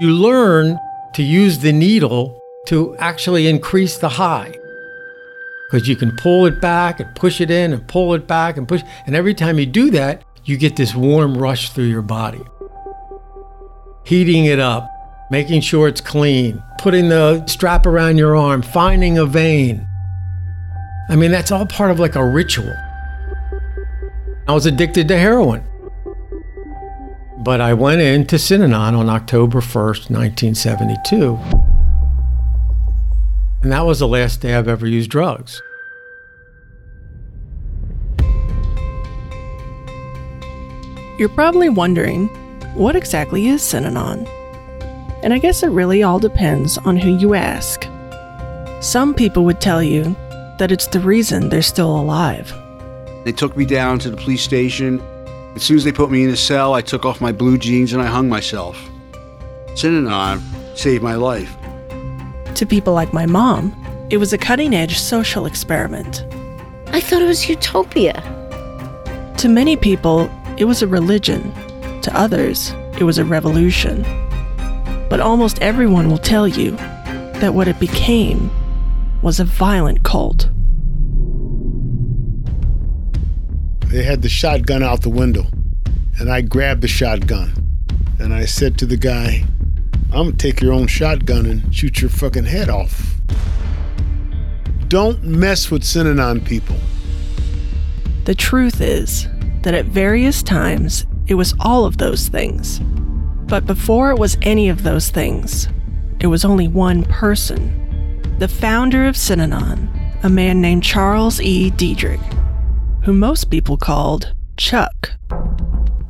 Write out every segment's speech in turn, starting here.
You learn to use the needle to actually increase the high. Because you can pull it back and push it in and pull it back and push. And every time you do that, you get this warm rush through your body. Heating it up, making sure it's clean, putting the strap around your arm, finding a vein. I mean, that's all part of like a ritual. I was addicted to heroin. But I went into Synanon on October 1st, 1972. And that was the last day I've ever used drugs. You're probably wondering, what exactly is Synanon? And I guess it really all depends on who you ask. Some people would tell you that it's the reason they're still alive. They took me down to the police station. As soon as they put me in a cell, I took off my blue jeans and I hung myself. Synanon saved my life. To people like my mom, it was a cutting edge social experiment. I thought it was utopia. To many people, it was a religion. To others, it was a revolution. But almost everyone will tell you that what it became was a violent cult. They had the shotgun out the window, and I grabbed the shotgun. And I said to the guy, I'm gonna take your own shotgun and shoot your fucking head off. Don't mess with Synanon people. The truth is that at various times it was all of those things. But before it was any of those things, it was only one person. The founder of Synanon, a man named Charles E. Dederich, who most people called Chuck.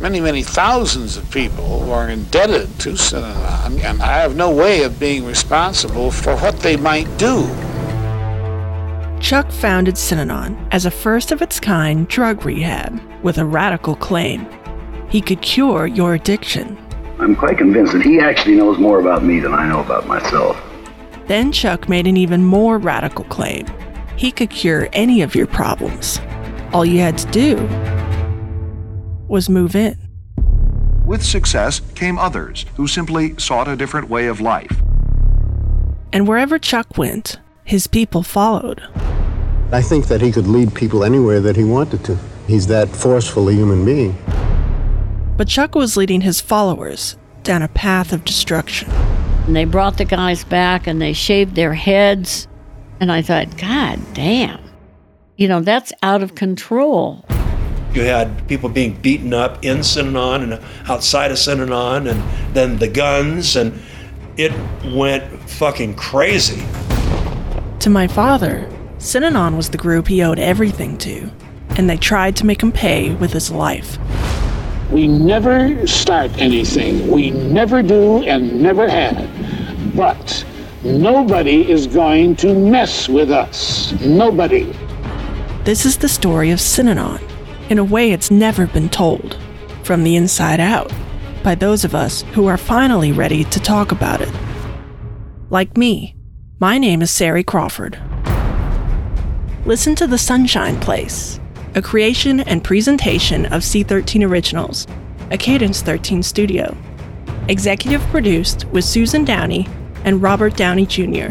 Many, many thousands of people are indebted to Synanon, and I have no way of being responsible for what they might do. Chuck founded Synanon as a first of its kind drug rehab with a radical claim. He could cure your addiction. I'm quite convinced that he actually knows more about me than I know about myself. Then Chuck made an even more radical claim. He could cure any of your problems. All you had to do was move in. With success came others who simply sought a different way of life. And wherever Chuck went, his people followed. I think that he could lead people anywhere that he wanted to. He's that forceful a human being. But Chuck was leading his followers down a path of destruction. And they brought the guys back and they shaved their heads. And I thought, God damn. You know, that's out of control. You had people being beaten up in Synanon and outside of Synanon, and then the guns, and it went fucking crazy. To my father, Synanon was the group he owed everything to, and they tried to make him pay with his life. We never start anything. We never do and never have. But nobody is going to mess with us. Nobody. This is the story of Synanon in a way it's never been told, from the inside out, by those of us who are finally ready to talk about it. Like me, my name is Sari Crawford. Listen to The Sunshine Place, a creation and presentation of C13 Originals, a Cadence 13 studio. Executive produced with Susan Downey and Robert Downey Jr.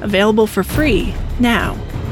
Available for free now,